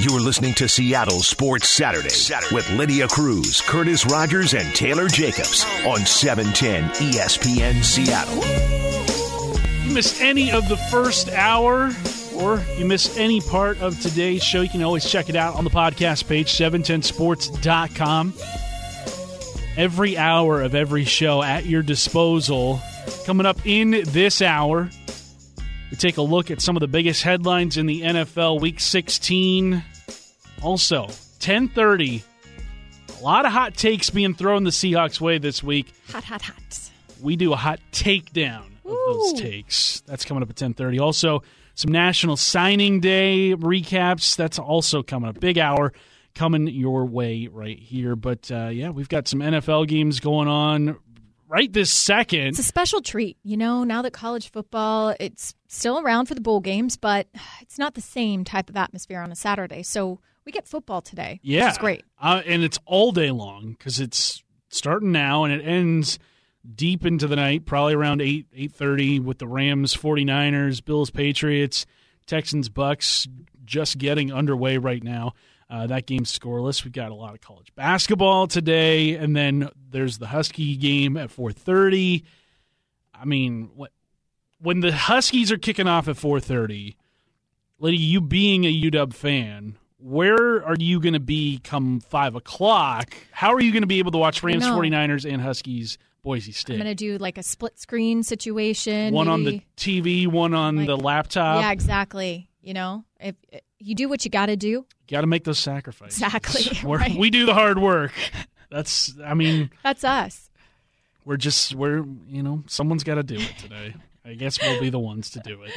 You're listening to Seattle Sports Saturday, Saturday, with Lydia Cruz, Curtis Rogers, and Taylor Jacobs on 710 ESPN Seattle. You missed any of the first hour or you missed any part of today's show, you can always check it out on the podcast page, 710sports.com. Every hour of every show at your disposal. Coming up in this hour, we take a look at some of the biggest headlines in the NFL Week 16. Also, 1030. A lot of hot takes being thrown the Seahawks way this week. Hot, hot, hot. We do a hot takedown of those takes. That's coming up at 1030. Also, some National Signing Day recaps. That's also coming up. Big hour coming your way right here. But uh, yeah, we've got some NFL games going on right this second. It's a special treat, you know. Now that college football, it's still around for the bowl games, but it's not the same type of atmosphere on a Saturday. So we get football today. Yeah, is great, uh, and it's all day long because it's starting now and it ends deep into the night, probably around 8 8:30 with the Rams 49ers, Bills Patriots, Texans Bucks just getting underway right now. Uh, that game's scoreless. We've got a lot of college basketball today, and then there's the Husky game at 4:30. I mean, what, when the Huskies are kicking off at 4:30, Lady, you being a UW fan, where are you going to be come five o'clock? How are you going to be able to watch Rams, 49ers, and Huskies Boise State. I'm going to do like a split screen situation. One maybe. on the TV, one on Like- the laptop. Yeah, exactly. You know, if you do what you got to do, Got to make those sacrifices. Exactly, We're, right. We do the hard work. That's, I mean, that's us. we're just, we're, you know, someone's got to do it today. I guess we'll be the ones to do it.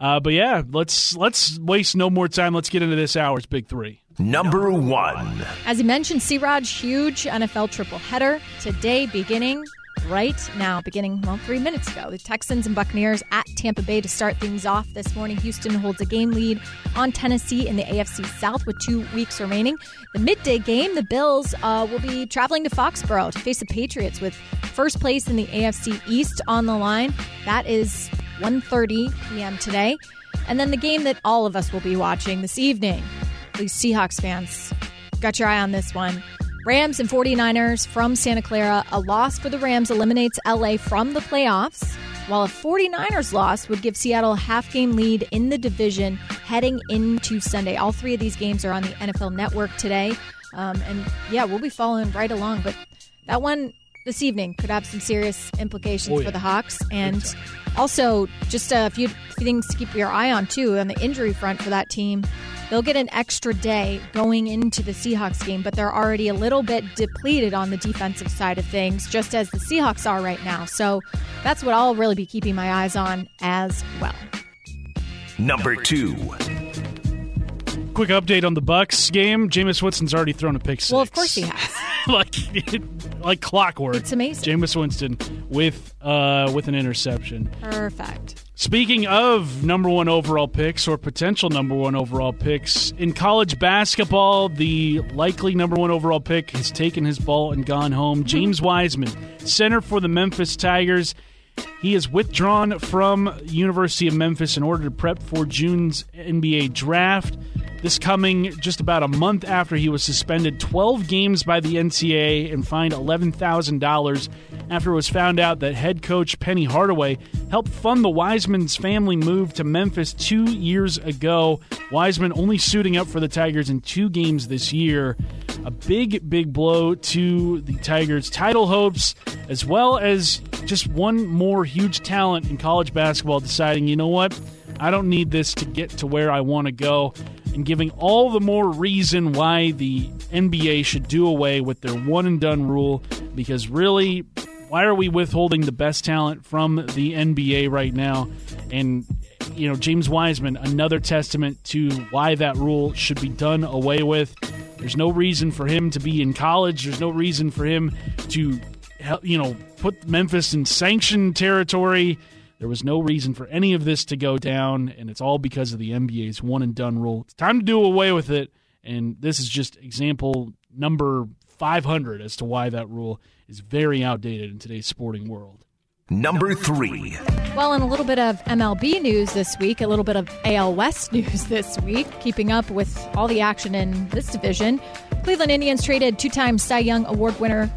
Uh, but yeah, let's let's waste no more time. Let's get into this hour's big three. Number one. As you mentioned, C. Raj, huge NFL triple header today, beginning right now, beginning well three minutes ago. The Texans and Buccaneers at Tampa Bay to start things off this morning. Houston holds a game lead on Tennessee in the AFC South with two weeks remaining. The midday game, the Bills uh, will be traveling to Foxborough to face the Patriots with first place in the AFC East on the line. That is 1:30 p.m. today. And then the game that all of us will be watching this evening. Please, Seahawks fans, got your eye on this one. Rams and 49ers from Santa Clara. A loss for the Rams eliminates LA from the playoffs, while a 49ers loss would give Seattle a half game lead in the division heading into Sunday. All three of these games are on the NFL network today. Um, and yeah, we'll be following right along. But that one this evening could have some serious implications Oh, yeah. for the Hawks. And also, just a few things to keep your eye on, too, on the injury front for that team. They'll get an extra day going into the Seahawks game, but they're already a little bit depleted on the defensive side of things, just as the Seahawks are right now. So that's what I'll really be keeping my eyes on as well. Number two. Quick update on the Bucks game. Jameis Winston's already thrown a pick six. Well, of course he has. like like clockwork. It's amazing. Jameis Winston with uh, with an interception. Perfect. Speaking of number one overall picks or potential number one overall picks in college basketball, the likely number one overall pick has taken his ball and gone home. James Wiseman, center for the Memphis Tigers. He is withdrawn from University of Memphis in order to prep for June's NBA draft. This coming just about a month after he was suspended 12 games by the NCAA and fined $11,000 after it was found out that head coach Penny Hardaway helped fund the Wiseman's family move to Memphis two years ago. Wiseman only suiting up for the Tigers in two games this year. A big, big blow to the Tigers' title hopes, as well as just one more huge talent in college basketball deciding, you know what? I don't need this to get to where I want to go, and giving all the more reason why the NBA should do away with their one and done rule. Because really, why are we withholding the best talent from the NBA right now? And you know, James Wiseman, another testament to why that rule should be done away with. There's no reason for him to be in college. There's no reason for him to, you know, put Memphis in sanctioned territory. There was no reason for any of this to go down, and it's all because of the NBA's one and done rule. It's time to do away with it, and this is just example number 500 as to why that rule is very outdated in today's sporting world. Number three. Well, in a little bit of MLB news this week, a little bit of AL West news this week, keeping up with all the action in this division. Cleveland Indians traded two time Cy Young Award winner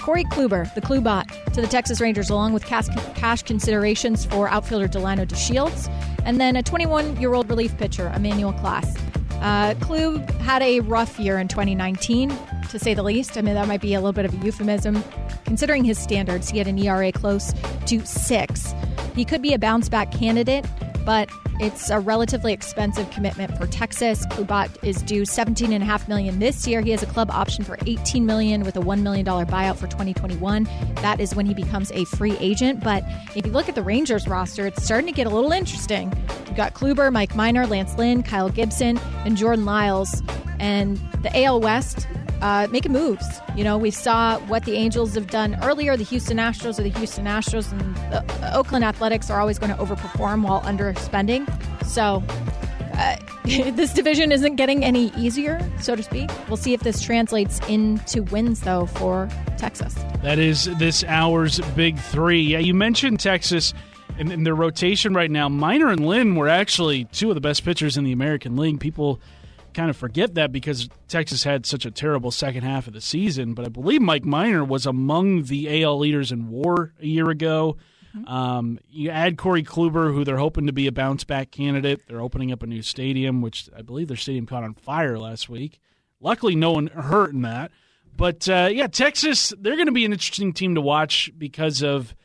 Corey Kluber, the Klubot, to the Texas Rangers, along with cash, cash considerations for outfielder Delino DeShields, and then a 21 year old relief pitcher, Emmanuel Clase. Uh, had a rough year in 2019, to say the least. I mean, that might be a little bit of a euphemism. Considering his standards, he had an ERA close to six. He could be a bounce back candidate, but it's a relatively expensive commitment for Texas. Klubot is due 17.5 million this year. He has a club option for 18 million with a $1 million buyout for 2021. That is when he becomes a free agent. But if you look at the Rangers roster, it's starting to get a little interesting. You've got Kluber, Mike Minor, Lance Lynn, Kyle Gibson, and Jordan Lyles. And the AL West, uh, making moves. You know, we saw what the Angels have done earlier. The Houston Astros are the Houston Astros, and the Oakland Athletics are always going to overperform while underspending. So. Uh, this division isn't getting any easier, so to speak. We'll see if this translates into wins, though, for Texas. That is this hour's big three. Yeah, you mentioned Texas in their rotation right now. Minor and Lynn were actually two of the best pitchers in the American League. People kind of forget that because Texas had such a terrible second half of the season. But I believe Mike Minor was among the AL leaders in WAR a year ago. Um, you add Corey Kluber, who they're hoping to be a bounce back candidate. They're opening up a new stadium, which I believe their stadium caught on fire last week. Luckily, no one hurt in that. But uh, yeah, Texas, they're going to be an interesting team to watch because of,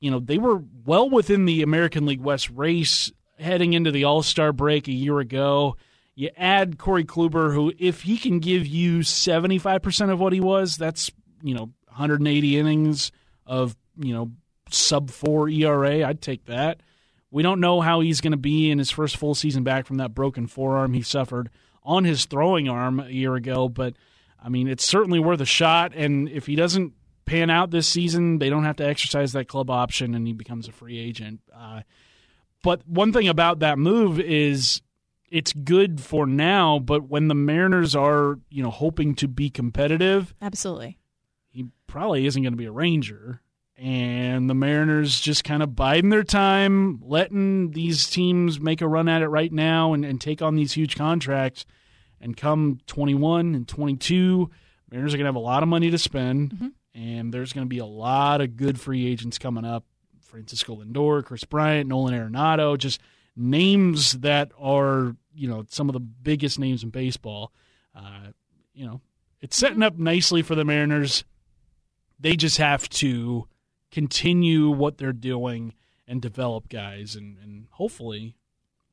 you know, they were well within the American League West race heading into the All Star break a year ago. You add Corey Kluber, who, if he can give you 75% of what he was, that's, you know, 180 innings of, you know, sub four ERA. I'd take that. We don't know how he's going to be in his first full season back from that broken forearm he suffered on his throwing arm a year ago. But, I mean, it's certainly worth a shot. And if he doesn't pan out this season, they don't have to exercise that club option and he becomes a free agent. Uh, but one thing about that move is it's good for now, but when the Mariners are, you know, hoping to be competitive, absolutely, he probably isn't going to be a Ranger. And the Mariners just kind of biding their time, letting these teams make a run at it right now and, and take on these huge contracts. And come 21 and 22, Mariners are going to have a lot of money to spend, mm-hmm. and there's going to be a lot of good free agents coming up. Francisco Lindor, Kris Bryant, Nolan Arenado, just – names that are you know some of the biggest names in baseball. Uh, you know, it's setting up nicely for the Mariners. They just have to continue what they're doing and develop guys, and, and hopefully,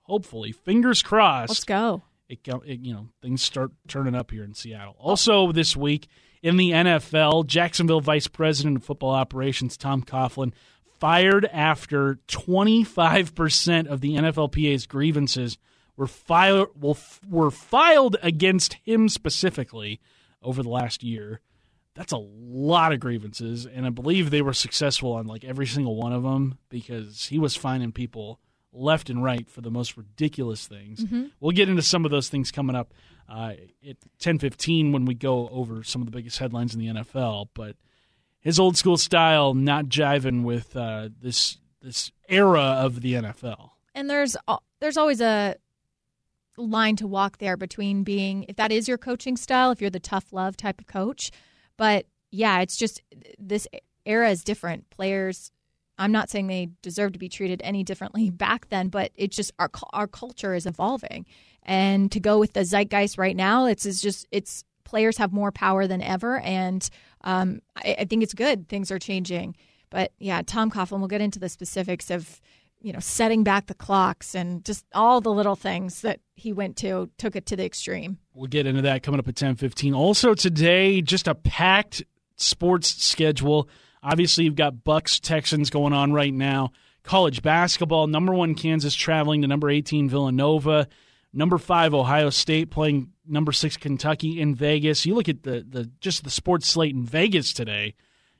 hopefully, fingers crossed. Let's go. It, it, you know things start turning up here in Seattle. Also this week in the NFL, Jacksonville Vice President of Football Operations Tom Coughlin fired after 25% of the NFLPA's grievances were, file, were filed against him specifically over the last year. That's a lot of grievances, and I believe they were successful on like every single one of them because he was finding people left and right for the most ridiculous things. Mm-hmm. We'll get into some of those things coming up uh, at 10:15 when we go over some of the biggest headlines in the NFL. But his old school style not jiving with uh, this this era of the NFL. And there's there's always a line to walk there between being if that is your coaching style, if you're the tough love type of coach, but yeah, it's just this era is different. Players I'm not saying they deserve to be treated any differently back then, but it's just our our culture is evolving. And to go with the zeitgeist right now, it's, it's just it's players have more power than ever and um, I, I, think it's good. Things are changing. But yeah, Tom Coughlin, we'll get into the specifics of, you know, setting back the clocks and just all the little things that he went to, took it to the extreme. We'll get into that coming up at 10:15. Also today, just a packed sports schedule. Obviously, you've got Bucks Texans going on right now. College basketball, number 1 Kansas traveling to number 18 Villanova. Number 5 Ohio State playing number six Kentucky in Vegas. You look at the the just the sports slate in Vegas today.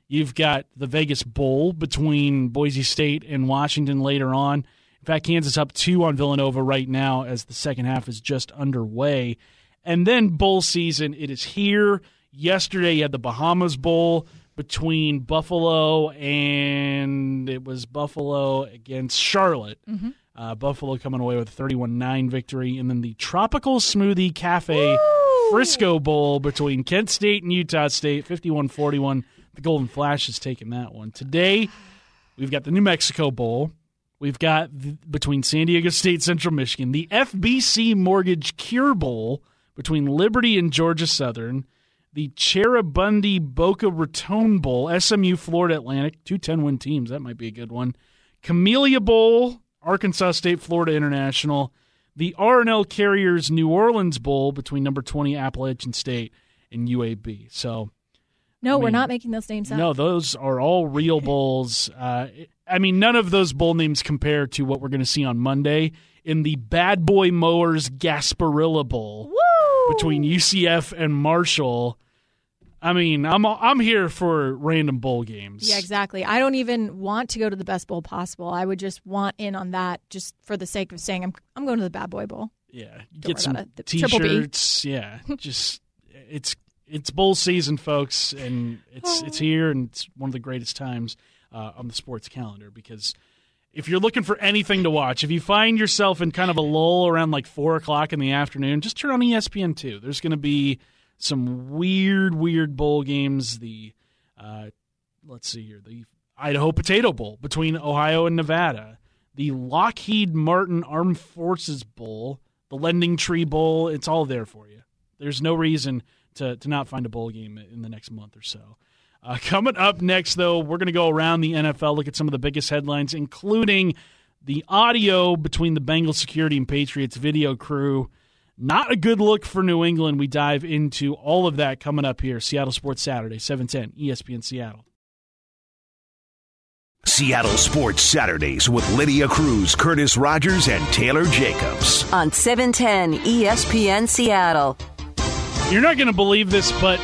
You've got the Vegas Bowl between Boise State and Washington later on. In fact, Kansas up two on Villanova right now as the second half is just underway. And then bowl season, it is here. Yesterday, you had the Bahamas Bowl between Buffalo and it was Buffalo against Charlotte. Mm-hmm. Uh, Buffalo coming away with a 31 9 victory. And then the Tropical Smoothie Cafe Woo! Frisco Bowl between Kent State and Utah State, 51 41. The Golden Flash has taken that one. Today, we've got the New Mexico Bowl. We've got the, between San Diego State, Central Michigan, the FBC Mortgage Cure Bowl between Liberty and Georgia Southern, the Cheribundi Boca Raton Bowl, SMU Florida Atlantic, two 10 win teams. That might be a good one. Camellia Bowl, Arkansas State, Florida International, the R&L Carriers New Orleans Bowl between number 20 Appalachian State and UAB. So, No, I we're not making those names up. no, those are all real bowls. Uh, I mean, none of those bowl names compare to what we're going to see on Monday in the Bad Boy Mowers Gasparilla Bowl Woo! between UCF and Marshall. I mean, I'm I'm here for random bowl games. Yeah, exactly. I don't even want to go to the best bowl possible. I would just want in on that just for the sake of saying I'm I'm going to the Bad Boy Bowl. Yeah, Don't get some. The t-shirts. Yeah, just it's it's bowl season, folks, and it's it's here, and it's one of the greatest times uh, on the sports calendar because if you're looking for anything to watch, if you find yourself in kind of a lull around like four o'clock in the afternoon, just turn on ESPN two. There's going to be some weird, weird bowl games. The uh, let's see here, the Idaho Potato Bowl between Ohio and Nevada, the Lockheed Martin Armed Forces Bowl, the Lending Tree Bowl. It's all there for you. There's no reason to to not find a bowl game in the next month or so. Uh, coming up next, though, we're going to go around the NFL, look at some of the biggest headlines, including the audio between the Bengals security and Patriots video crew. Not a good look for New England. We dive into all of that coming up here. Seattle Sports Saturday, 710, ESPN Seattle. Seattle Sports Saturdays with Lydia Cruz, Curtis Rogers, and Taylor Jacobs. on 710 ESPN Seattle. You're not going to believe this, but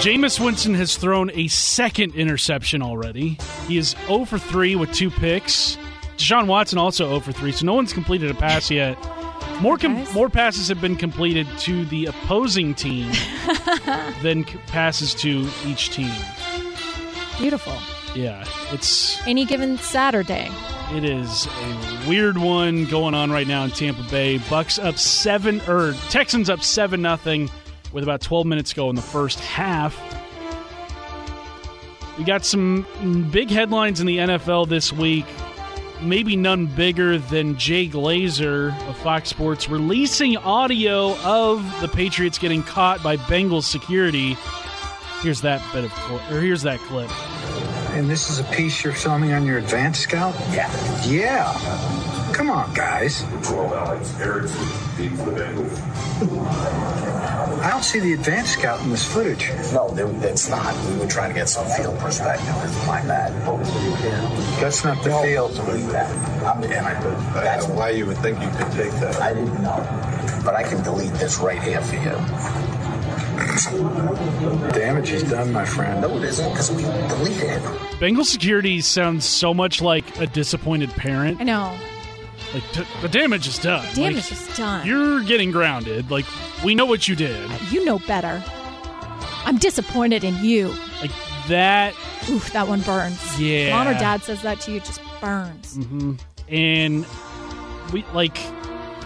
Jameis Winston has thrown a second interception already. He is 0 for 3 with two picks. Deshaun Watson also 0 for 3, so no one's completed a pass yet. More com- more passes have been completed to the opposing team than c- passes to each team. Beautiful. Yeah, it's Any given Saturday. it is a weird one going on right now in Tampa Bay. Bucks up seven or Texans up seven nothing with about 12 minutes to go in the first half. We got some big headlines in the NFL this week. Maybe none bigger than Jay Glazer of Fox Sports releasing audio of the Patriots getting caught by Bengals security. Here's that bit of or here's that clip. And this is a piece you're filming on your advanced scout? Yeah. Yeah. Come on, guys. I don't see the advanced scout in this footage. No, there- it's not. We were trying to get some field perspective. It's my bad. That's not the No, field. Believe that. I'm, and I, I that's don't know why you would think you could take that. I didn't know. But I can delete this right here for you. Damage is done, my friend. No, it isn't, because we deleted it. Bengal security sounds so much like a disappointed parent. I know. Like t- the damage is done. Damage Like, is done. You're getting grounded. Like we know what you did. you know better. I'm disappointed in you. Like that, Oof, that one burns. Yeah. Mom or dad says that to you, it just burns. Mm-hmm. and we like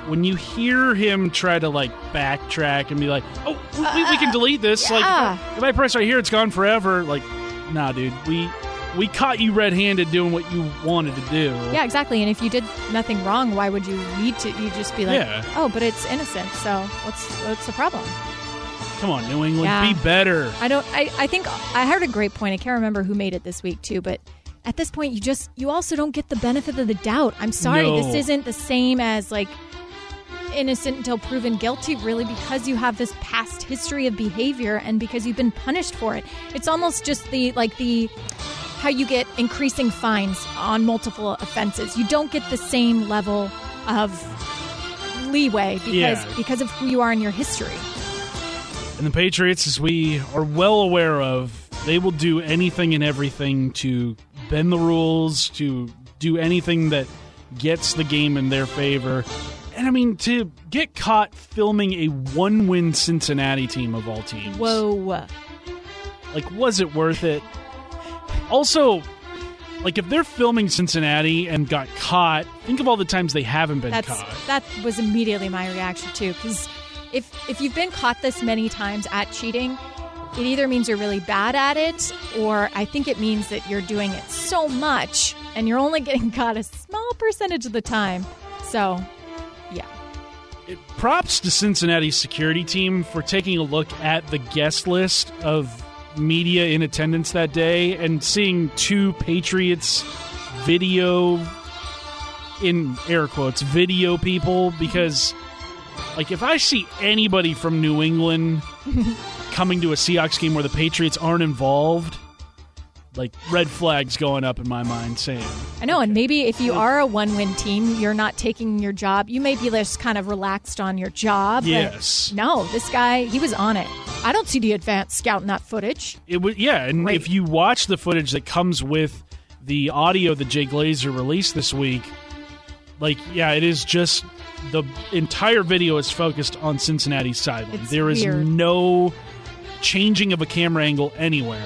when you hear him try to like backtrack and be like, "Oh, we, we, we can uh, delete this." Like yeah. if I, if I press right here, it's gone forever. Like, nah, dude. We we caught you red-handed doing what you wanted to do. Yeah, exactly. And if you did nothing wrong, why would you need to? You just be like, Yeah. oh, but it's innocent. So what's what's the problem? Come on, New England, Yeah. be better. I don't. I, I think I heard a great point. I can't remember who made it this week too, but at this point, you just you also don't get the benefit of the doubt. I'm sorry, No. this isn't the same as like innocent until proven guilty. Really, because you have this past history of behavior and because you've been punished for it. It's almost just the like the how you get increasing fines on multiple offenses. You don't get the same level of leeway because Yeah. because of who you are in your history. And the Patriots, as we are well aware of, they will do anything and everything to bend the rules, to do anything that gets the game in their favor. And I mean, to get caught filming a one win Cincinnati team of all teams. Whoa. Like, was it worth it? Also, like if they're filming Cincinnati and got caught, think of all the times they haven't been That's caught. that was immediately my reaction too. Because if if you've been caught this many times at cheating, it either means you're really bad at it, or I think it means that you're doing it so much and you're only getting caught a small percentage of the time. So, yeah. It- props to Cincinnati's security team for taking a look at the guest list of media in attendance that day and seeing two Patriots video in air quotes video people because like if I see anybody from New England coming to a Seahawks game where the Patriots aren't involved like red flags going up in my mind saying I know, and maybe if you are a one-win team, you're not taking your job. You may be just kind of relaxed on your job. Yes. no, this guy, he was on it. I don't see the advanced scouting that footage. It would, yeah. And Great. if you watch the footage that comes with the audio that Jay Glazer released this week, like, yeah, it is just the entire video is focused on Cincinnati's sideline. It's There is weird. no changing of a camera angle anywhere.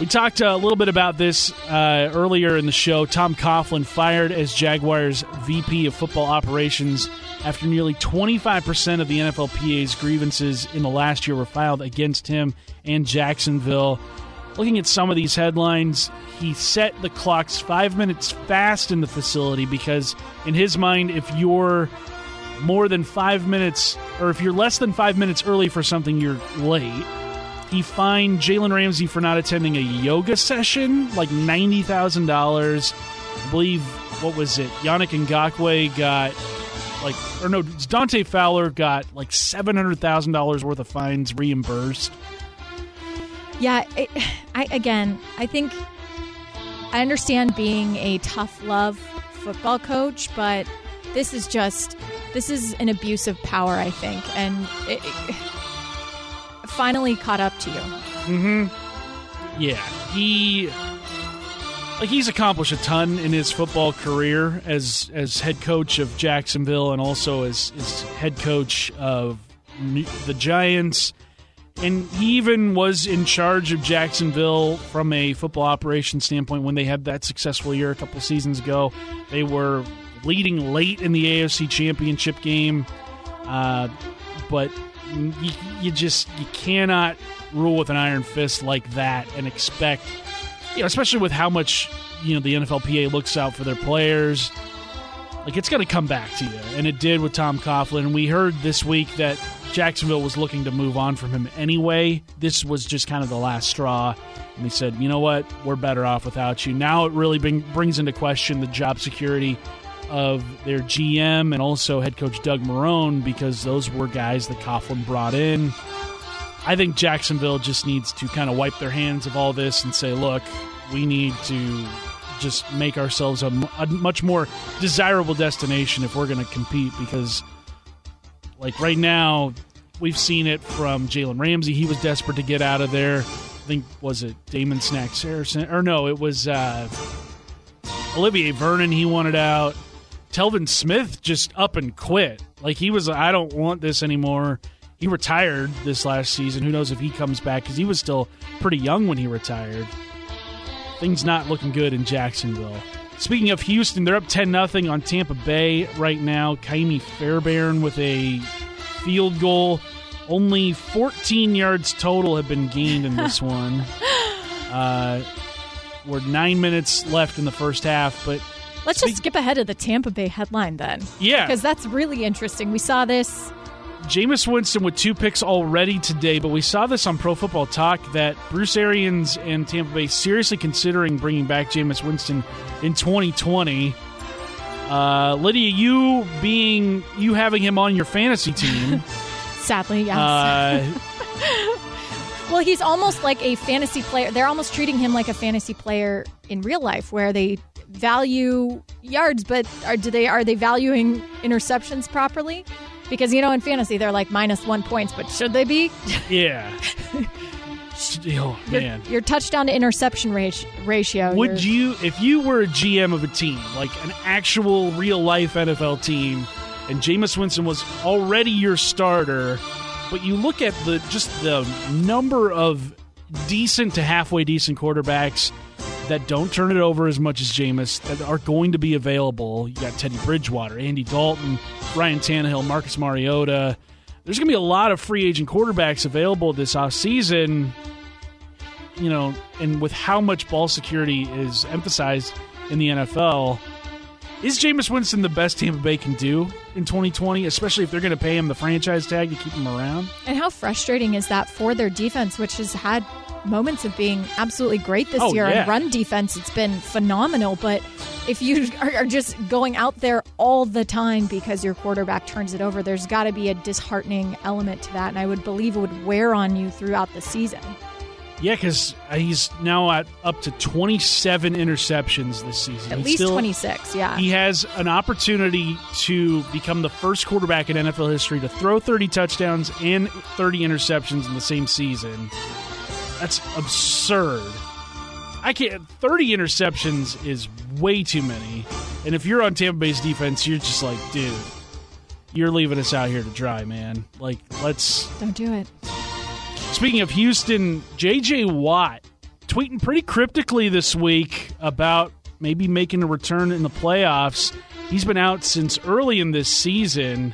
We talked a little bit about this uh, earlier in the show. Tom Coughlin fired as Jaguars VP of Football Operations after nearly 25% of the NFLPA's grievances in the last year were filed against him and Jacksonville. Looking at some of these headlines, he set the clocks five minutes fast in the facility because, in his mind, if you're more than five minutes, or if you're less than five minutes early for something, you're late. He fined Jalen Ramsey for not attending a yoga session, like ninety thousand dollars. I believe what was it? Yannick Ngakoue got like, or no, Dante Fowler got like seven hundred thousand dollars worth of fines reimbursed. Yeah, it, I again, I think I understand being a tough love football coach, but this is just this is an abuse of power, I think, and it, it finally caught up to you. Yeah, he like he's accomplished a ton in his football career as as head coach of Jacksonville and also as, as head coach of the Giants. And he even was in charge of Jacksonville from a football operation standpoint when they had that successful year a couple seasons ago. They were leading late in the AFC Championship game, uh, but you, you just you cannot rule with an iron fist like that and expect, you know, especially with how much you know the NFLPA looks out for their players. Like it's going to come back to you, and it did with Tom Coughlin. And we heard this week that Jacksonville was looking to move on from him anyway. This was just kind of the last straw, and he said, "You know what? We're better off without you." Now it really bring, brings into question the job security of their GM and also head coach Doug Marrone because those were guys that Coughlin brought in. I think Jacksonville just needs to kind of wipe their hands of all this and say, "Look, we need to." Just make ourselves a much more desirable destination if we're going to compete because like right now, we've seen it from Jalen Ramsey. He was desperate to get out of there. I think was it Damon Snack Saracen or no? It was uh, Olivier Vernon. He wanted out. Telvin Smith just up and quit. Like he was, I don't want this anymore. He retired this last season. Who knows if he comes back because he was still pretty young when he retired. Things not looking good in Jacksonville. Speaking of Houston, they're up 10 0 on Tampa Bay right now. Kaimi Fairbairn with a field goal. Only 14 yards total have been gained in this one. Uh, we're nine minutes left in the first half, but Let's just skip ahead of the Tampa Bay headline then. Yeah. Because that's really interesting. We saw this. Jameis Winston with two picks already today, but we saw this on Pro Football Talk that Bruce Arians and Tampa Bay seriously considering bringing back Jameis Winston in 2020. Uh, Lydia, you being you having him on your fantasy team, Sadly, yes. uh, well, he's almost like a fantasy player. They're almost treating him like a fantasy player in real life, where they value yards, but are do they are they valuing interceptions properly? Because you know, in fantasy, they're like minus one points, but should they be? yeah. Oh Your, man, your touchdown to interception ratio. ratio would your- you if you were a GM of a team, like an actual real life NFL team, and Jameis Winston was already your starter, but you look at the just the number of decent to halfway decent quarterbacks that don't turn it over as much as Jameis that are going to be available. You got Teddy Bridgewater, Andy Dalton, Ryan Tannehill, Marcus Mariota. There's going to be a lot of free agent quarterbacks available this offseason. You know, and with how much ball security is emphasized in the NFL, is Jameis Winston the best Tampa Bay can do in 2020, especially if they're going to pay him the franchise tag to keep him around? And how frustrating is that for their defense, which has had moments of being absolutely great this Oh, year. yeah. And run defense, it's been phenomenal. But if you are, just going out there all the time because your quarterback turns it over, there's got to be a disheartening element to that. And I would believe it would wear on you throughout the season. Yeah, because uh, he's now at up to 27 interceptions this season. At He's least still- 26, yeah. He has an opportunity to become the first quarterback in NFL history to throw 30 touchdowns and 30 interceptions in the same season. That's absurd. I can't. 30 interceptions is way too many. And if you're on Tampa Bay's defense, you're just like, dude, you're leaving us out here to dry, man. Like, let's Don't do it. Speaking of Houston, J.J. Watt tweeting pretty cryptically this week about maybe making a return in the playoffs. He's been out since early in this season.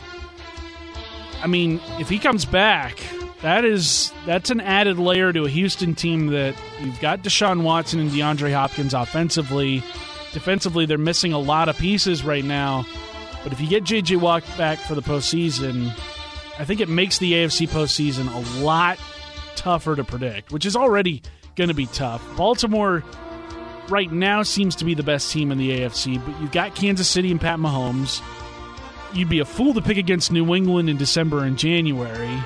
I mean, if he comes back, that is that's an added layer to a Houston team that you've got Deshaun Watson and DeAndre Hopkins offensively. Defensively, they're missing a lot of pieces right now. But if you get J.J. Watt back for the postseason, I think it makes the AFC postseason a lot tougher to predict, which is already going to be tough. Baltimore right now seems to be the best team in the AFC, but you've got Kansas City and Pat Mahomes. You'd be a fool to pick against New England in December and January.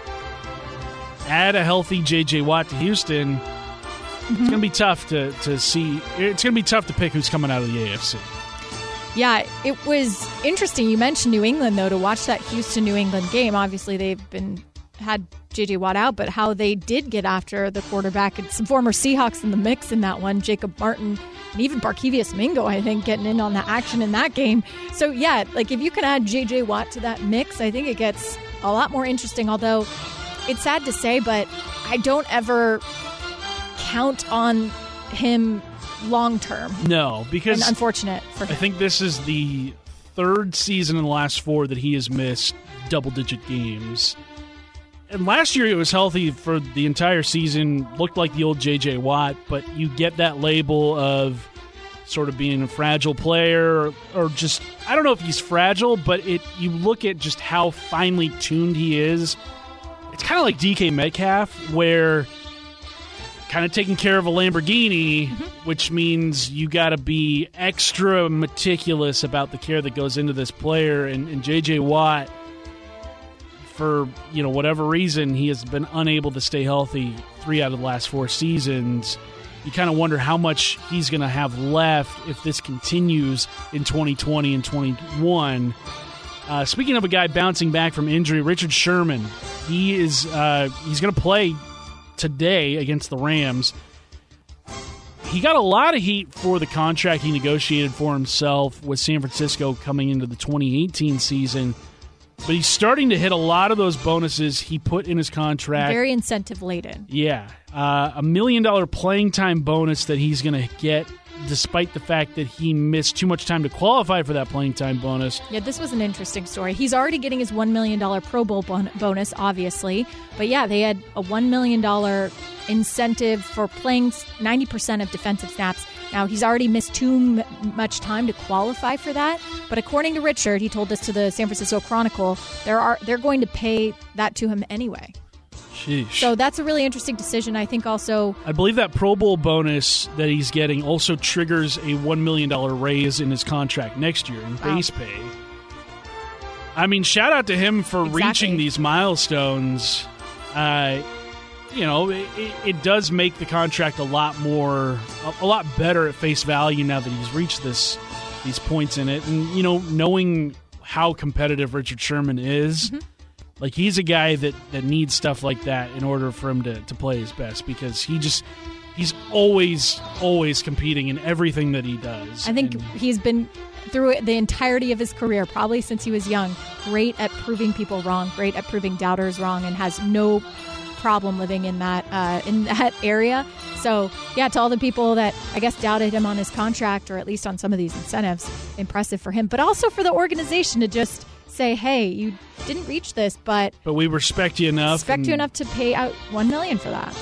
Add a healthy J.J. Watt to Houston. It's going to be tough to, to see. It's going to be tough to pick who's coming out of the AFC. Yeah, it was interesting. You mentioned New England though to watch that Houston New England game. Obviously, they've been had JJ Watt out, but how they did get after the quarterback and some former Seahawks in the mix in that one, Jacob Martin and even Barkevius Mingo, I think, getting in on the action in that game. So yeah, like if you can add JJ Watt to that mix, I think it gets a lot more interesting. Although it's sad to say, but I don't ever count on him long term. No, because And unfortunate for I think this is the third season in the last four that he has missed double digit games. And last year he was healthy for the entire season, looked like the old JJ Watt, but you get that label of sort of being a fragile player or, or just I don't know if he's fragile, but it you look at just how finely tuned he is. It's kind of like DK Metcalf where kind of taking care of a Lamborghini, which means you got to be extra meticulous about the care that goes into this player. And, and JJ Watt, for you know whatever reason, he has been unable to stay healthy three out of the last four seasons. You kind of wonder how much he's going to have left if this continues in 2020 and 21. Uh, speaking of a guy bouncing back from injury, Richard Sherman, he is uh, he's going to play today against the Rams. He got a lot of heat for the contract he negotiated for himself with San Francisco coming into the 2018 season, but he's starting to hit a lot of those bonuses he put in his contract. Very incentive laden. Yeah, uh, a million dollar playing time bonus that he's going to get, despite the fact that he missed too much time to qualify for that playing time bonus. Yeah, this was an interesting story. He's already getting his $1 million Pro Bowl bon- bonus, obviously. But yeah, they had a $1 million incentive for playing 90% of defensive snaps. Now, he's already missed too m- much time to qualify for that. But according to Richard, he told this to the San Francisco Chronicle, there are they're going to pay that to him anyway. Sheesh. So that's a really interesting decision. I think also I believe that Pro Bowl bonus that he's getting also triggers a $1 million raise in his contract next year in Wow. base pay. I mean, shout out to him for Exactly. reaching these milestones. Uh, you know, it, it, does make the contract a lot more, a, a lot better at face value now that he's reached this these points in it. And, you know, knowing how competitive Richard Sherman is. Like he's a guy that that needs stuff like that in order for him to to play his best because he just he's always always competing in everything that he does. I think And he's been through the entirety of his career, probably since he was young, great at proving people wrong, great at proving doubters wrong, and has no problem living in that uh, in that area. So yeah, to all the people that I guess doubted him on his contract or at least on some of these incentives, impressive for him, but also for the organization to just say, "Hey, you didn't reach this, but but we respect you enough. respect you enough to pay out one million for that."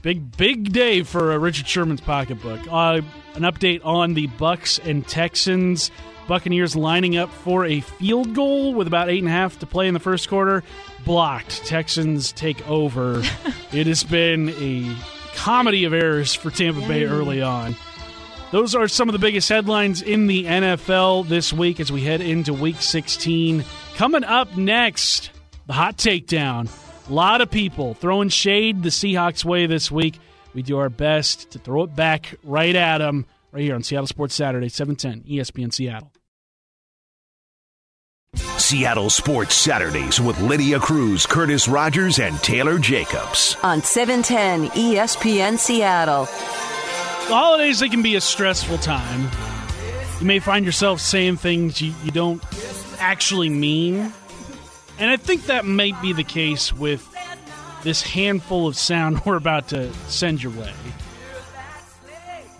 Big big day for uh, Richard Sherman's pocketbook. Uh, an update on the Bucks and Texans. Buccaneers lining up for a field goal with about eight and a half to play in the first quarter. Blocked. Texans take over. it has been a comedy of errors for Tampa Bay early on. Those are some of the biggest headlines in the NFL this week as we head into week 16. Coming up next, the hot takedown. A lot of people throwing shade the Seahawks way this week. We do our best to throw it back right at them right here on Seattle Sports Saturday, 710 ESPN Seattle. Seattle Sports Saturdays with Lydia Cruz, Curtis Rogers, and Taylor Jacobs. On 710 ESPN Seattle. The holidays, they can be a stressful time. You may find yourself saying things you, you don't actually mean. And I think that might be the case with this handful of sound we're about to send your way.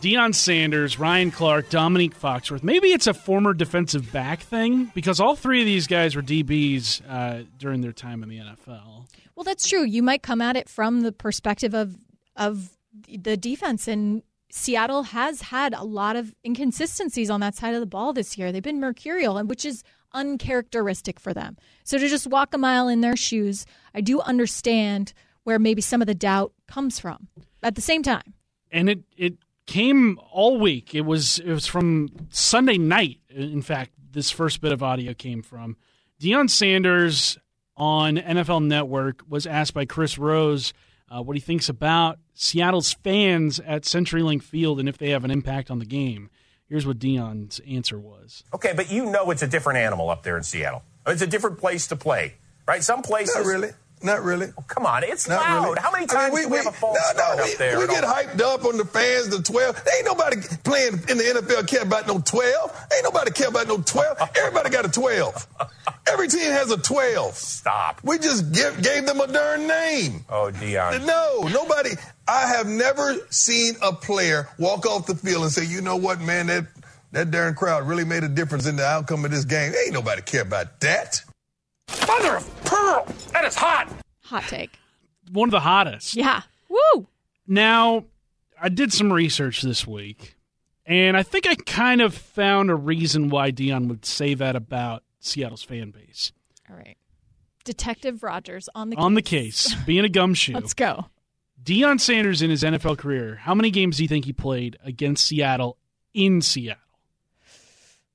Deion Sanders, Ryan Clark, Dominique Foxworth. Maybe it's a former defensive back thing because all three of these guys were DBs uh, during their time in the NFL. Well, that's true. You might come at it from the perspective of of the defense, and Seattle has had a lot of inconsistencies on that side of the ball this year. They've been mercurial, and which is uncharacteristic for them. So to just walk a mile in their shoes, I do understand where maybe some of the doubt comes from. At the same time, and it it came all week. It was it was from Sunday night. In fact, this first bit of audio came from Deion Sanders on NFL Network was asked by Chris Rose uh, what he thinks about Seattle's fans at CenturyLink Field and if they have an impact on the game. Here's what Deion's answer was. Okay, but you know it's a different animal up there in Seattle. It's a different place to play, right? Some places. Not really. Not really. Oh, come on, it's Not loud. really. How many I times mean, do we, have a false no, start no, up there? We get all- hyped up on the fans, the 12. Ain't nobody playing in the NFL care about no 12. Ain't nobody care about no 12. Everybody got a 12. Every team has a 12. Stop. We just give, gave them a darn name. Oh, Deion. No, nobody. I have never seen a player walk off the field and say, you know what, man, that, that darn crowd really made a difference in the outcome of this game. Ain't nobody care about that. Mother of pearl! That is hot. hot take. One of the hottest. Yeah. Woo! Now, I did some research this week, and I think I kind of found a reason why Deion would say that about Seattle's fan base. All right. Detective Rogers on the On the case, being a gumshoe. Let's go. Deion Sanders in his NFL career, how many games do you think he played against Seattle in Seattle?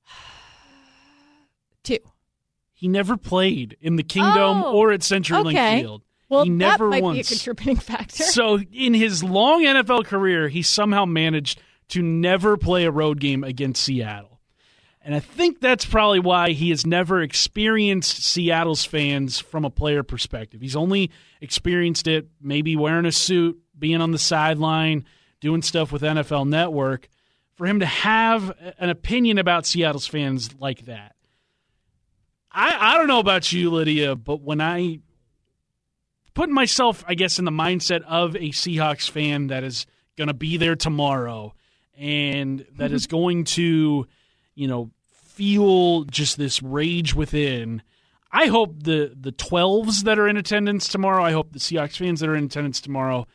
Two. He never played in the Kingdom Oh, or at CenturyLink okay. Field. Well, he never that might once. be a contributing factor. So in his long NFL career, he somehow managed to never play a road game against Seattle. And I think that's probably why he has never experienced Seattle's fans from a player perspective. He's only experienced it maybe wearing a suit, being on the sideline, doing stuff with NFL Network. For him to have an opinion about Seattle's fans like that. I, I don't know about you, Lydia, but when I putting myself, I guess, in the mindset of a Seahawks fan that is going to be there tomorrow and that is mm-hmm. going to, you know, feel just this rage within. I hope the the 12s that are in attendance tomorrow, I hope the Seahawks fans that are in attendance tomorrow,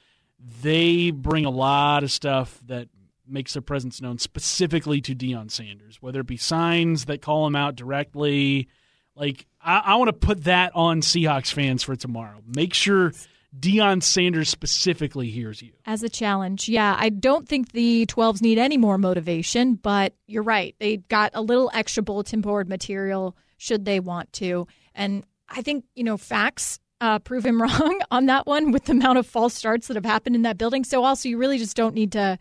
they bring a lot of stuff that makes their presence known specifically to Deion Sanders, whether it be signs that call him out directly. Like I, I want to put that on Seahawks fans for tomorrow. Make sure Deion Sanders specifically hears you. As a challenge, yeah. I don't think the 12s need any more motivation, but you're right. They got a little extra bulletin board material should they want to. And I think, you know, facts uh, prove him wrong on that one with the amount of false starts that have happened in that building. So also, you really just don't need to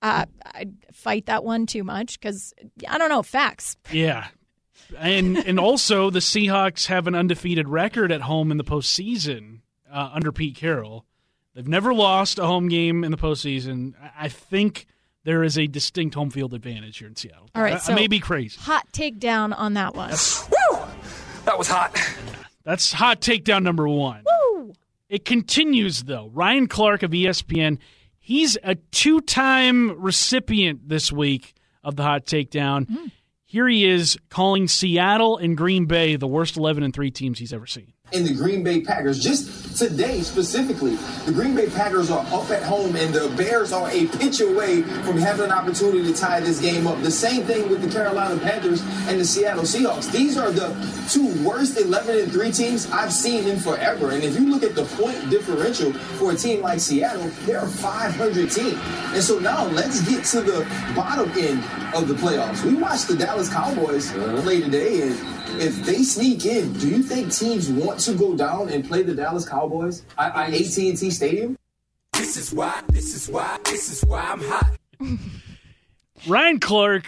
uh, fight that one too much because, I don't know, facts. Yeah. And and also the Seahawks have an undefeated record at home in the postseason uh, under Pete Carroll. They've never lost a home game in the postseason. I- I think there is a distinct home field advantage here in Seattle. All right, I, so I may be crazy. Hot takedown on that one. Woo! That was hot. That's hot takedown number one. Woo! It continues, though. Ryan Clark of ESPN, he's a two time recipient this week of the hot takedown. Mm. Here he is calling Seattle and Green Bay the worst 11 and 3 teams he's ever seen and the Green Bay Packers. Just today, specifically, the Green Bay Packers are up at home, and the Bears are a pitch away from having an opportunity to tie this game up. The same thing with the Carolina Panthers and the Seattle Seahawks. These are the two worst 11 and 3 teams I've seen in forever. And if you look at the point differential for a team like Seattle, they're a 500 team. And so now let's get to the bottom end of the playoffs. We watched the Dallas Cowboys uh-huh. play today, and if they sneak in, do you think teams want to go down and play the Dallas Cowboys at AT&T Stadium? This is why. This is why. This is why I'm hot. Ryan Clark,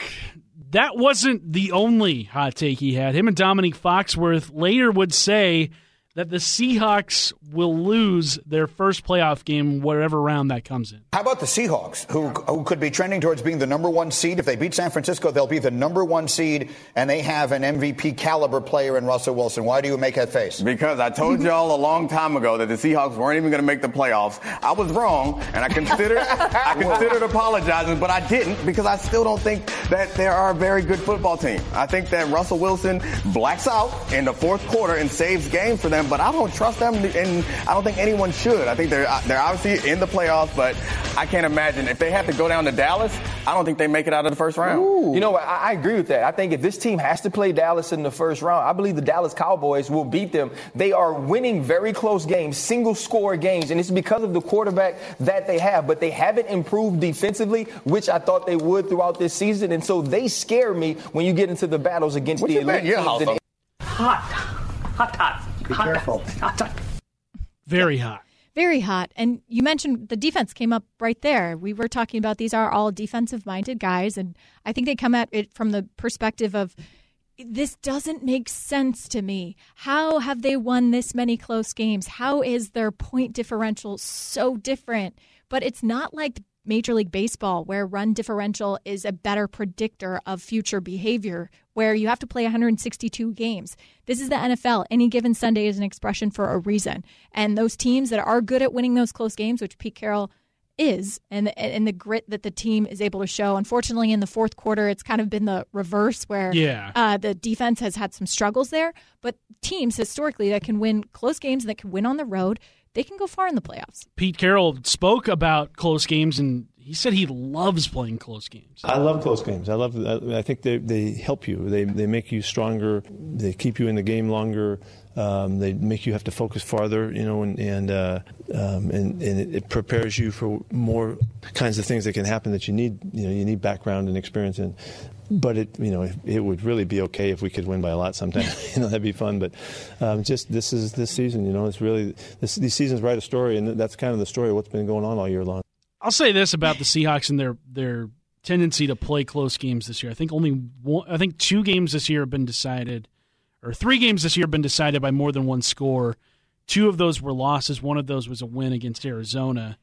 that wasn't the only hot take he had. Him and Dominique Foxworth later would say that the Seahawks will lose their first playoff game, whatever round that comes in. How about the Seahawks, who, who could be trending towards being the number one seed? If they beat San Francisco, they'll be the number one seed, and they have an MVP caliber player in Russell Wilson. Why do you make that face? Because I told y'all a long time ago that the Seahawks weren't even going to make the playoffs. I was wrong, and I considered I considered apologizing, but I didn't because I still don't think that they are a very good football team. I think that Russell Wilson blacks out in the fourth quarter and saves games for them them, but I don't trust them, and I don't think anyone should. I think they're uh, they're obviously in the playoffs, but I can't imagine if they have to go down to Dallas. I don't think they make it out of the first round. Ooh. You know, I, I agree with that. I think if this team has to play Dallas in the first round, I believe the Dallas Cowboys will beat them. They are winning very close games, single score games, and it's because of the quarterback that they have. But they haven't improved defensively, which I thought they would throughout this season, and so they scare me when you get into the battles against what the elite teams. Hot, hot, hot. Be hot, careful. Hot, hot. Very hot. Very hot. And you mentioned the defense came up right there. We were talking about these are all defensive minded guys. And I think they come at it from the perspective of this doesn't make sense to me. How have they won this many close games? How is their point differential so different? But it's not like Major League Baseball, where run differential is a better predictor of future behavior, where you have to play 162 games. This is the NFL. Any given Sunday is an expression for a reason. And those teams that are good at winning those close games, which Pete Carroll is, and and the grit that the team is able to show. Unfortunately, in the fourth quarter, it's kind of been the reverse, where yeah. uh, the defense has had some struggles there. But teams historically that can win close games and that can win on the road they can go far in the playoffs. Pete Carroll spoke about close games and he said he loves playing close games. I love close games. I love. I think they, they help you. They they make you stronger. They keep you in the game longer. Um, they make you have to focus farther, you know, and and uh, um, and, and it prepares you for more kinds of things that can happen that you need. You know, you need background and experience in but it you know it, it, would really be okay if we could win by a lot sometime. you know that'd be fun. But um, just this is this season. You know, it's really this, these seasons write a story, and that's kind of the story of what's been going on all year long. I'll say this about the Seahawks and their their tendency to play close games this year. I think only one, I think two games this year have been decided, or three games this year have been decided by more than one score. Two of those were losses. One of those was a win against Arizona.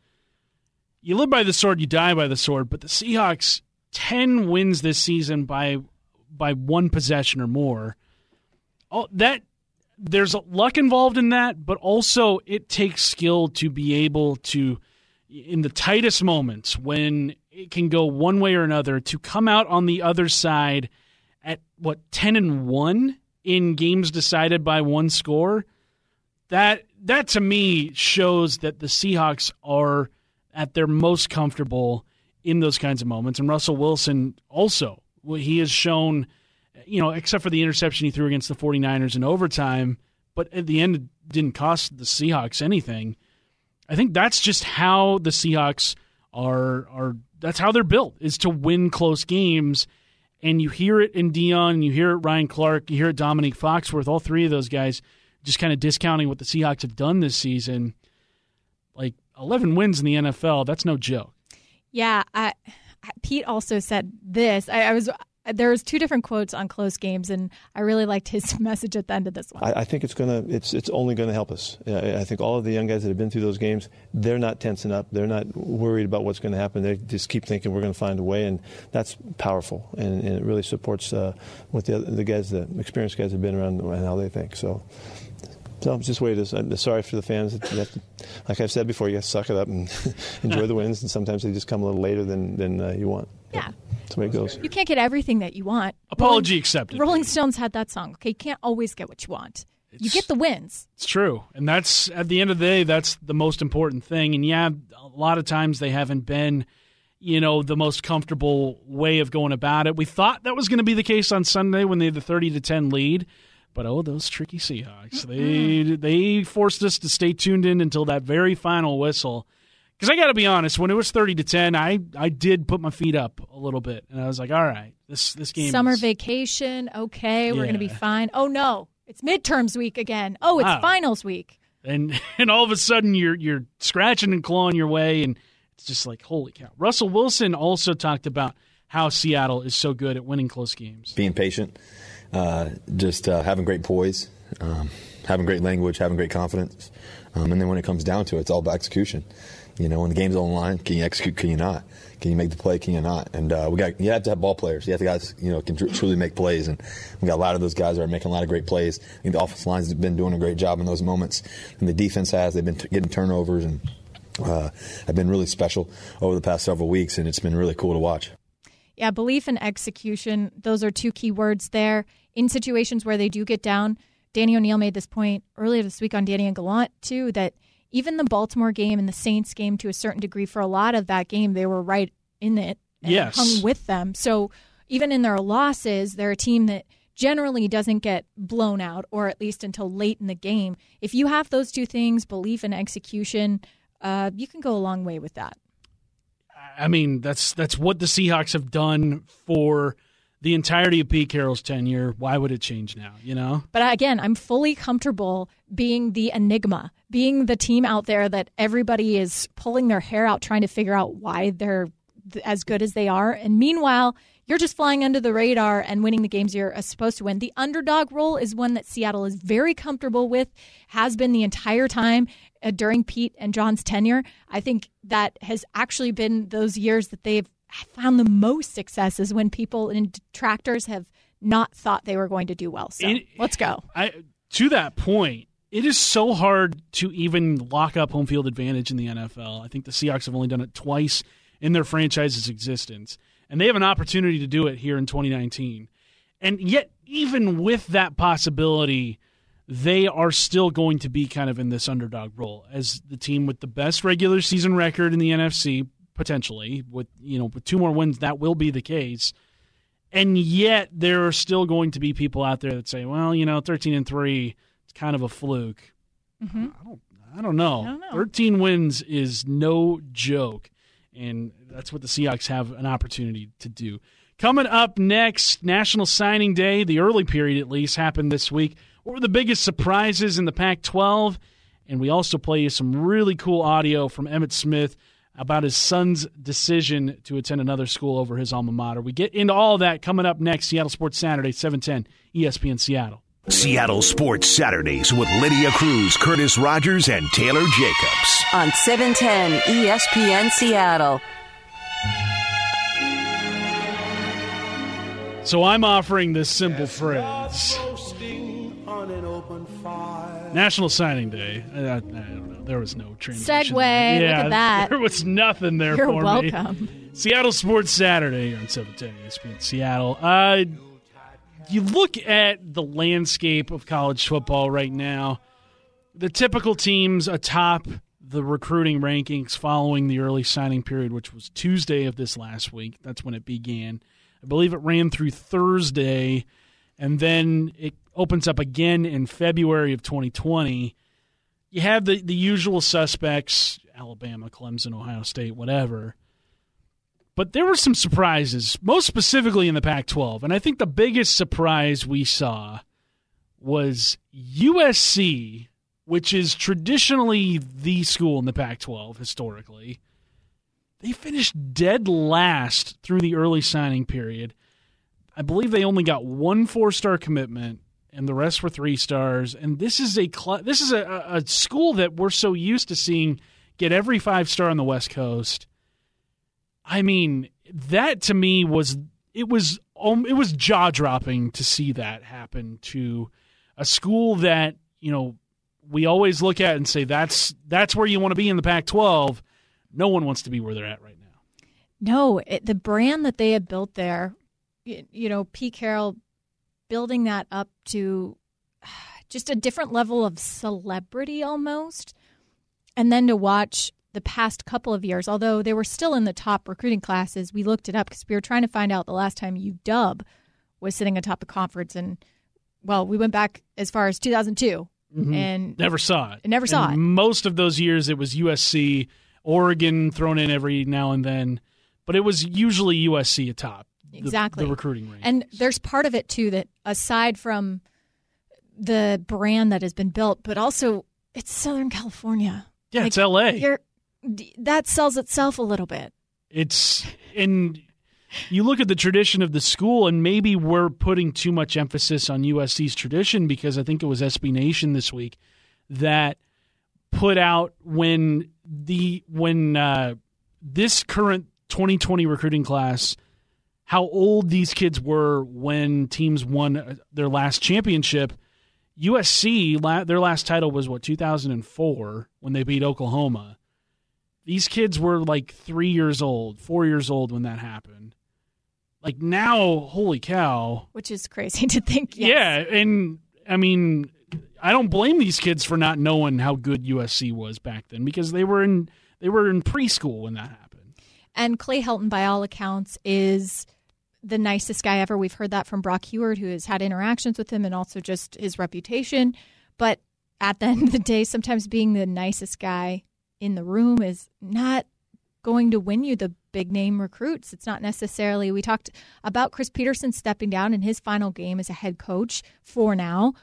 You live by the sword, you die by the sword. But the Seahawks 10 wins this season by by one possession or more. Oh, that there's luck involved in that, but also it takes skill to be able to in the tightest moments when it can go one way or another to come out on the other side at what 10 and 1 in games decided by one score. That that to me shows that the Seahawks are at their most comfortable in those kinds of moments. And Russell Wilson also, he has shown, you know, except for the interception he threw against the 49ers in overtime, but at the end it didn't cost the Seahawks anything. I think that's just how the Seahawks are are that's how they're built is to win close games. And you hear it in Deion, you hear it Ryan Clark, you hear it Dominique Foxworth, all three of those guys just kind of discounting what the Seahawks have done this season. Like 11 wins in the NFL, that's no joke. Yeah, I, Pete also said this. I, I was there was two different quotes on close games, and I really liked his message at the end of this one. I, I think it's gonna it's it's only to help us. I think all of the young guys that have been through those games, they're not tensing up. They're not worried about what's going to happen. They just keep thinking we're going to find a way, and that's powerful, and, and it really supports uh, what the the guys, the experienced guys, have been around and how they think. So So just wait. way it is. I'm sorry for the fans. You have to, like I've said before, you have to suck it up and enjoy the wins. And sometimes they just come a little later than than uh, you want. Yeah. That's the way it goes. You can't get everything that you want. Apology Rolling, accepted. Rolling Stones had that song. Okay, you can't always get what you want. you get the wins. It's true. And that's, at the end of the day, that's the most important thing. And yeah, a lot of times they haven't been, you know, the most comfortable way of going about it. We thought that was going to be the case on Sunday when they had the 30 to 10 lead. But oh, those tricky Seahawks. They they forced us to stay tuned in until that very final whistle. Because I got to be honest, when it was 30 to 10, I, I did put my feet up a little bit. And I was like, all right, this, this game Summer is, vacation. Okay, we're going to be fine. Oh, no. It's midterms week again. Oh, it's Wow. finals week. and and all of a sudden you're you're scratching and clawing your way and it's just like holy cow russell wilson also talked about how seattle is so good at winning close games being patient, just uh, having great poise, um, having great language, having great confidence, um, and then when it comes down to it, it's all about execution. You know, when the game's on the line, can you execute? Can you not? Can you make the play? Can you not? And uh, we got you have to have ball players. You have to guys you know can tr- truly make plays, and we got a lot of those guys that are making a lot of great plays. I think the offense lines been doing a great job in those moments, and the defense has. They've been t- getting turnovers and. Uh, have been really special over the past several weeks, and it's been really cool to watch. Yeah, belief and execution. Those are two key words there. In situations where they do get down, Danny O'Neil made this point earlier this week on Danny and Gallant, too, that even the Baltimore game and the Saints game, to a certain degree, for a lot of that game, they were right in it and Yes. hung with them. So even in their losses, they're a team that generally doesn't get blown out, or at least until late in the game. If you have those two things, belief and execution, uh, you can go a long way with that. i mean that's that's what the seahawks have done for the entirety of pete carroll's tenure why would it change now you know But again, I'm fully comfortable being the enigma, being the team out there that everybody is pulling their hair out trying to figure out why they're th- as good as they are. And meanwhile, you're just flying under the radar and winning the games you're uh, supposed to win. The underdog role is one that Seattle is very comfortable with, has been the entire time uh, during Pete and John's tenure. I think that has actually been those years that they've found the most successes when people and detractors have not thought they were going to do well. So It- let's go. I to that point, it is so hard to even lock up home field advantage in the NFL. I think the Seahawks have only done it twice in their franchise's existence, and they have an opportunity to do it here in 2019. And yet, even with that possibility, they are still going to be kind of in this underdog role as the team with the best regular season record in the NFC potentially with you know with two more wins that will be the case and yet there are still going to be people out there that say, well, you know, 13 and 3, it's kind of a fluke. Mm-hmm. I don't know. I don't know. 13 wins is no joke. And that's what the Seahawks have an opportunity to do. Coming up next, National Signing Day, the early period at least, happened this week. What were the biggest surprises in the Pac 12? And we also play you some really cool audio from Emmitt Smith about his son's decision to attend another school over his alma mater. We get into all that coming up next. Seattle Sports Saturday, 710 ESPN Seattle. Seattle Sports Saturdays with Lydia Cruz, Curtis Rogers, and Taylor Jacobs. On 710 ESPN Seattle. So I'm offering this simple phrase National Signing Day. I, I don't know. There was no transition. Look Yeah, at that. There was nothing there You're for me. welcome. Seattle Sports Saturday on 710 ESPN Seattle. Uh, you look at the landscape of college football right now, the typical teams atop the recruiting rankings following the early signing period, which was Tuesday of this last week. That's when it began. I believe it ran through Thursday, and then it opens up again in February of 2020. You have the, the usual suspects Alabama, Clemson, Ohio State, whatever. But there were some surprises, most specifically in the Pac 12. And I think the biggest surprise we saw was USC, which is traditionally the school in the Pac 12 historically. They finished dead last through the early signing period. I believe they only got one four star commitment, and the rest were three stars. And this is a cl- this is a, a school that we're so used to seeing get every five star on the West Coast. I mean, that to me was it was um, it was jaw dropping to see that happen to a school that you know we always look at and say that's that's where you want to be in the Pac-12. No one wants to be where they're at right now. No, it, the brand that they have built there, you, you know, Pete Carroll building that up to just a different level of celebrity almost. And then to watch the past couple of years, although they were still in the top recruiting classes, we looked it up because we were trying to find out the last time UW was sitting atop the conference. And, well, we went back as far as 2002 Mhm. and Never saw it. Never saw And it. Most of those years, it was USC, Oregon thrown in every now and then, but it was usually USC atop the- Exactly. the, recruiting range. And there's part of it too that aside from the brand that has been built, but also it's Southern California. Yeah, it's LA. You're, that sells itself a little bit. It's and you look at the tradition of the school, and maybe we're putting too much emphasis on USC's tradition because I think it was SB Nation this week that put out when the when uh, this current 2020 recruiting class how old these kids were when teams won their last championship. USC, their last title was what 2004 when they beat Oklahoma. These kids were like three years old, four years old when that happened. Like now, holy cow! Which is crazy to think. Yes. Yeah, and I mean, I don't blame these kids for not knowing how good USC was back then because they were in they were in preschool when that happened. And Clay Helton, by all accounts, is the nicest guy ever. We've heard that from Brock Huard, who has had interactions with him and also just his reputation. But at the end of the day, sometimes being the nicest guy in the room is not going to win you the big name recruits. It's not necessarily. We talked about Chris Petersen stepping down in his final game as a head coach for now,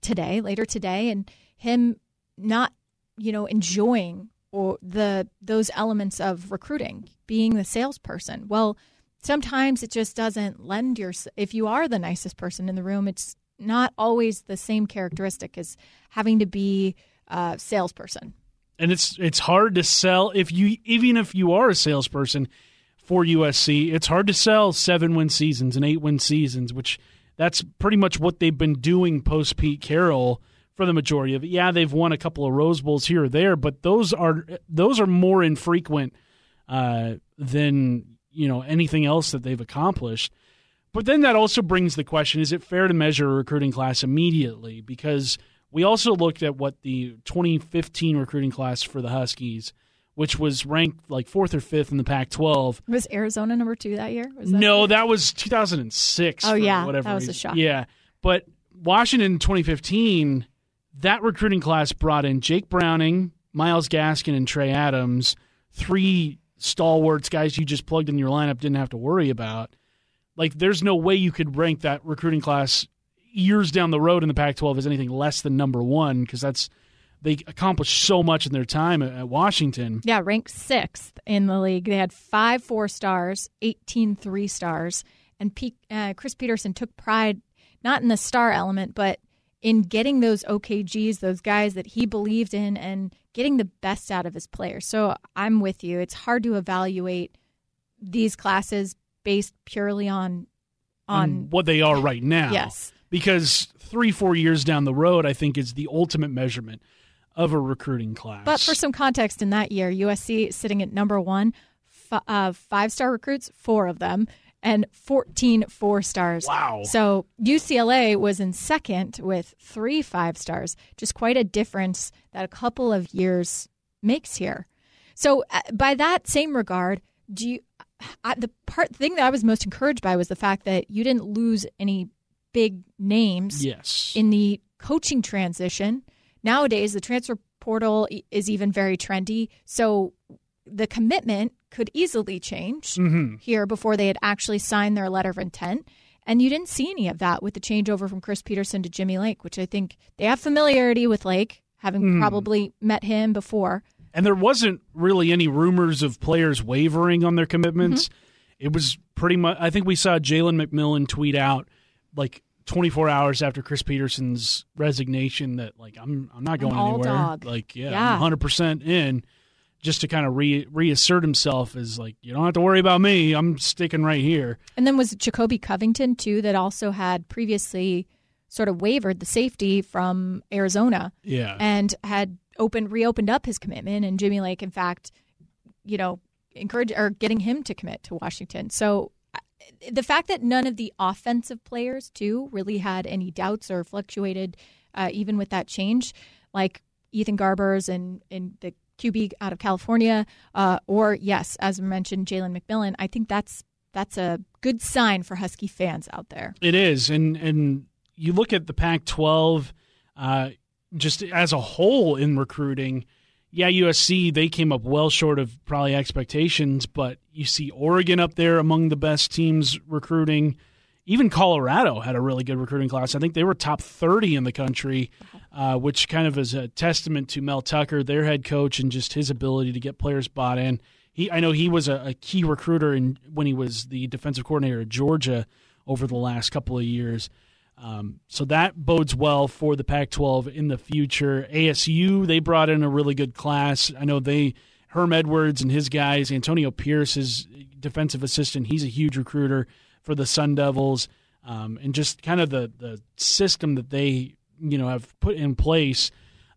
today, later today, and him not, you know, enjoying or the those elements of recruiting, being the salesperson. Well, sometimes it just doesn't lend your. If you are the nicest person in the room, it's not always the same characteristic as having to be a salesperson. and it's it's hard to sell if you even if you are a salesperson for USC, it's hard to sell seven win seasons and eight win seasons, which that's pretty much what they've been doing post Pete Carroll for the majority of it. Yeah, they've won a couple of Rose Bowls here or there, but those are those are more infrequent uh, than you know anything else that they've accomplished. But then that also brings the question: Is it fair to measure a recruiting class immediately? Because we also looked at what the 2015 recruiting class for the Huskies, which was ranked like fourth or fifth in the Pac-12. Was Arizona number two that year? Was that No, that was 2006. Oh, yeah, whatever that was a shock. Yeah, but Washington 2015, that recruiting class brought in Jake Browning, Myles Gaskin, and Trey Adams, three stalwarts guys you just plugged in your lineup, didn't have to worry about. Like, there's no way you could rank that recruiting class years down the road in the Pac-12 as anything less than number one because that's they accomplished so much in their time at, at Washington. Yeah, ranked sixth in the league. They had five four stars, 18 three stars. And Pete, uh, Chris Petersen took pride not in the star element, but in getting those OKGs, those guys that he believed in, and getting the best out of his players. So I'm with you. It's hard to evaluate these classes based purely on on what they are right now. Yes. Because three, four years down the road, I think is the ultimate measurement of a recruiting class. But for some context, in that year, USC sitting at number one, f- uh, five star recruits, four of them, and 14 four stars. Wow. So UCLA was in second with three five stars. Just quite a difference that a couple of years makes here. So, uh, by that same regard, do you? I, the part thing that I was most encouraged by was the fact that you didn't lose any big names yes. in the coaching transition. Nowadays, the transfer portal is even very trendy. So the commitment could easily change Mhm. here before they had actually signed their letter of intent. And you didn't see any of that with the changeover from Chris Petersen to Jimmy Lake, which I think they have familiarity with Lake, having Mhm. probably met him before. And there wasn't really any rumors of players wavering on their commitments. Mm-hmm. It was pretty much. I think we saw Jalen McMillan tweet out like 24 hours after Chris Petersen's resignation that like I'm I'm not going all anywhere. dog. Like yeah, Yeah. I'm 100 percent in. Just to kind of re- reassert himself as like you don't have to worry about me. I'm sticking right here. And then was Jacobe Covington too that also had previously sort of wavered the safety from Arizona. Yeah. And had opened reopened up his commitment and Jimmy Lake in fact, you know, encourage or getting him to commit to Washington. So uh, the fact that none of the offensive players too really had any doubts or fluctuated uh, even with that change, like Ethan Garbers and and the QB out of California, uh, or yes, as mentioned, Jalen McMillan. I think that's that's a good sign for Husky fans out there. It is, and and you look at the Pac-12, uh, just as a whole in recruiting. Yeah, USC they came up well short of probably expectations, but you see Oregon up there among the best teams recruiting. Even Colorado had a really good recruiting class. I think they were top 30 in the country, uh, which kind of is a testament to Mel Tucker, their head coach, and just his ability to get players bought in. He, I know he was a, a key recruiter in, when he was the defensive coordinator at Georgia over the last couple of years. Um, so that bodes well for the Pac 12 in the future. ASU, they brought in a really good class. I know they, Herm Edwards and his guys, Antonio Pierce, his defensive assistant, he's a huge recruiter for the Sun Devils. Um, and just kind of the, the system that they, you know, have put in place.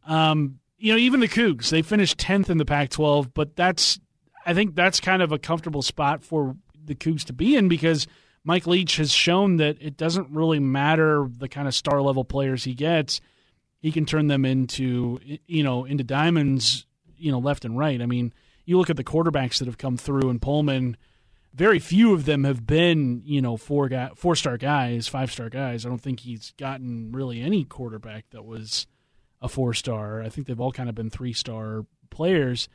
Um, you know, even the Cougs, they finished 10th in the Pac 12, but that's, I think that's kind of a comfortable spot for the Cougs to be in because Mike Leach has shown that it doesn't really matter the kind of star level players he gets. He can turn them into you know into diamonds, you know, left and right. I mean, you look at the quarterbacks that have come through in Pullman. Very few of them have been, you know, four guy, four star guys, five star guys. I don't think he's gotten really any quarterback that was a four star. I think they've all kind of been three star players.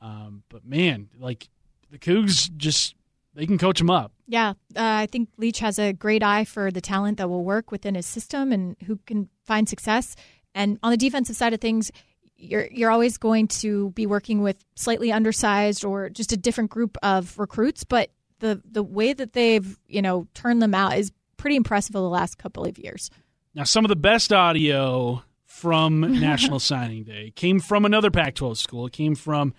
Um, but man, like the Cougs just they can coach them up. Yeah, uh, I think Leach has a great eye for the talent that will work within his system and who can find success. And on the defensive side of things, you're you're always going to be working with slightly undersized or just a different group of recruits, but the the way that they've you know turned them out is pretty impressive over the last couple of years. Now, some of the best audio from National Signing Day came from another Pac-12 school. It came from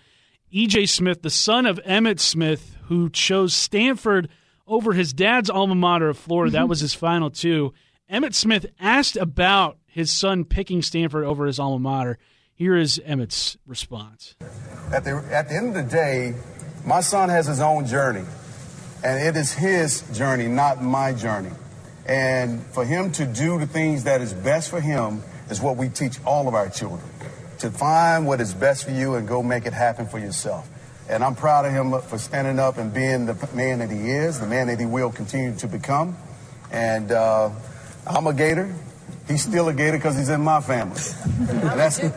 E.J. Smith, the son of Emmitt Smith, who chose Stanford over his dad's alma mater of Florida. That mm-hmm. was his final two. Emmitt Smith asked about his son picking Stanford over his alma mater. Here is Emmitt's response. At the, at the end of the day, my son has his own journey, and it is his journey, not my journey. And for him to do the things that is best for him is what we teach all of our children to find what is best for you and go make it happen for yourself. And I'm proud of him for standing up and being the man that he is, the man that he will continue to become. And uh, I'm a Gator. He's still a Gator because he's in my family. and that's and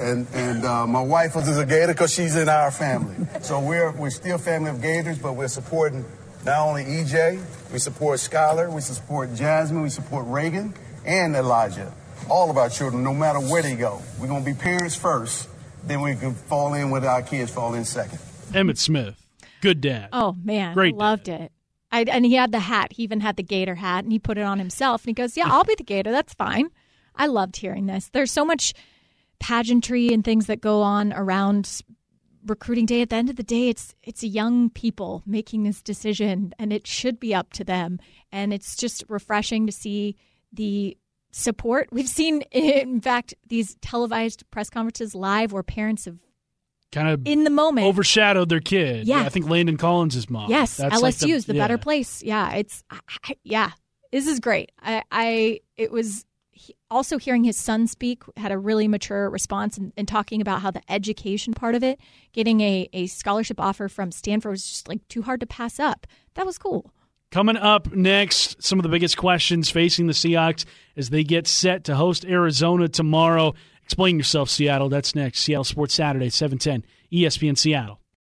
and, and uh, my wife is a Gator because she's in our family. So we're we're still family of Gators, but we're supporting not only EJ, we support Skylar, we support Jasmine, we support Reagan and Elijah. All of our children, no matter where they go, we're gonna be parents first. Then we can fall in with our kids fall in second. Emmitt Smith, good dad. Oh man, Great loved it. I, and he had the hat. He even had the Gator hat, and he put it on himself. And he goes, "Yeah, I'll be the Gator. That's fine." I loved hearing this. There's so much pageantry and things that go on around recruiting day. At the end of the day, it's it's young people making this decision, and it should be up to them. And it's just refreshing to see the support we've seen. In fact, these televised press conferences live, where parents have kind of in the moment overshadowed their kid. Yeah. I think Landon Collins' mom. Yes, That's LSU like the, is the yeah. better place. Yeah, it's I, I- yeah. This is great. I, I it was he- also hearing his son speak had a really mature response and, and talking about how the education part of it, getting a, a scholarship offer from Stanford was just like too hard to pass up. That was cool. Coming up next, some of the biggest questions facing the Seahawks as they get set to host Arizona tomorrow. Explain yourself, Seattle. That's next. Seattle Sports Saturday, 710, ESPN Seattle.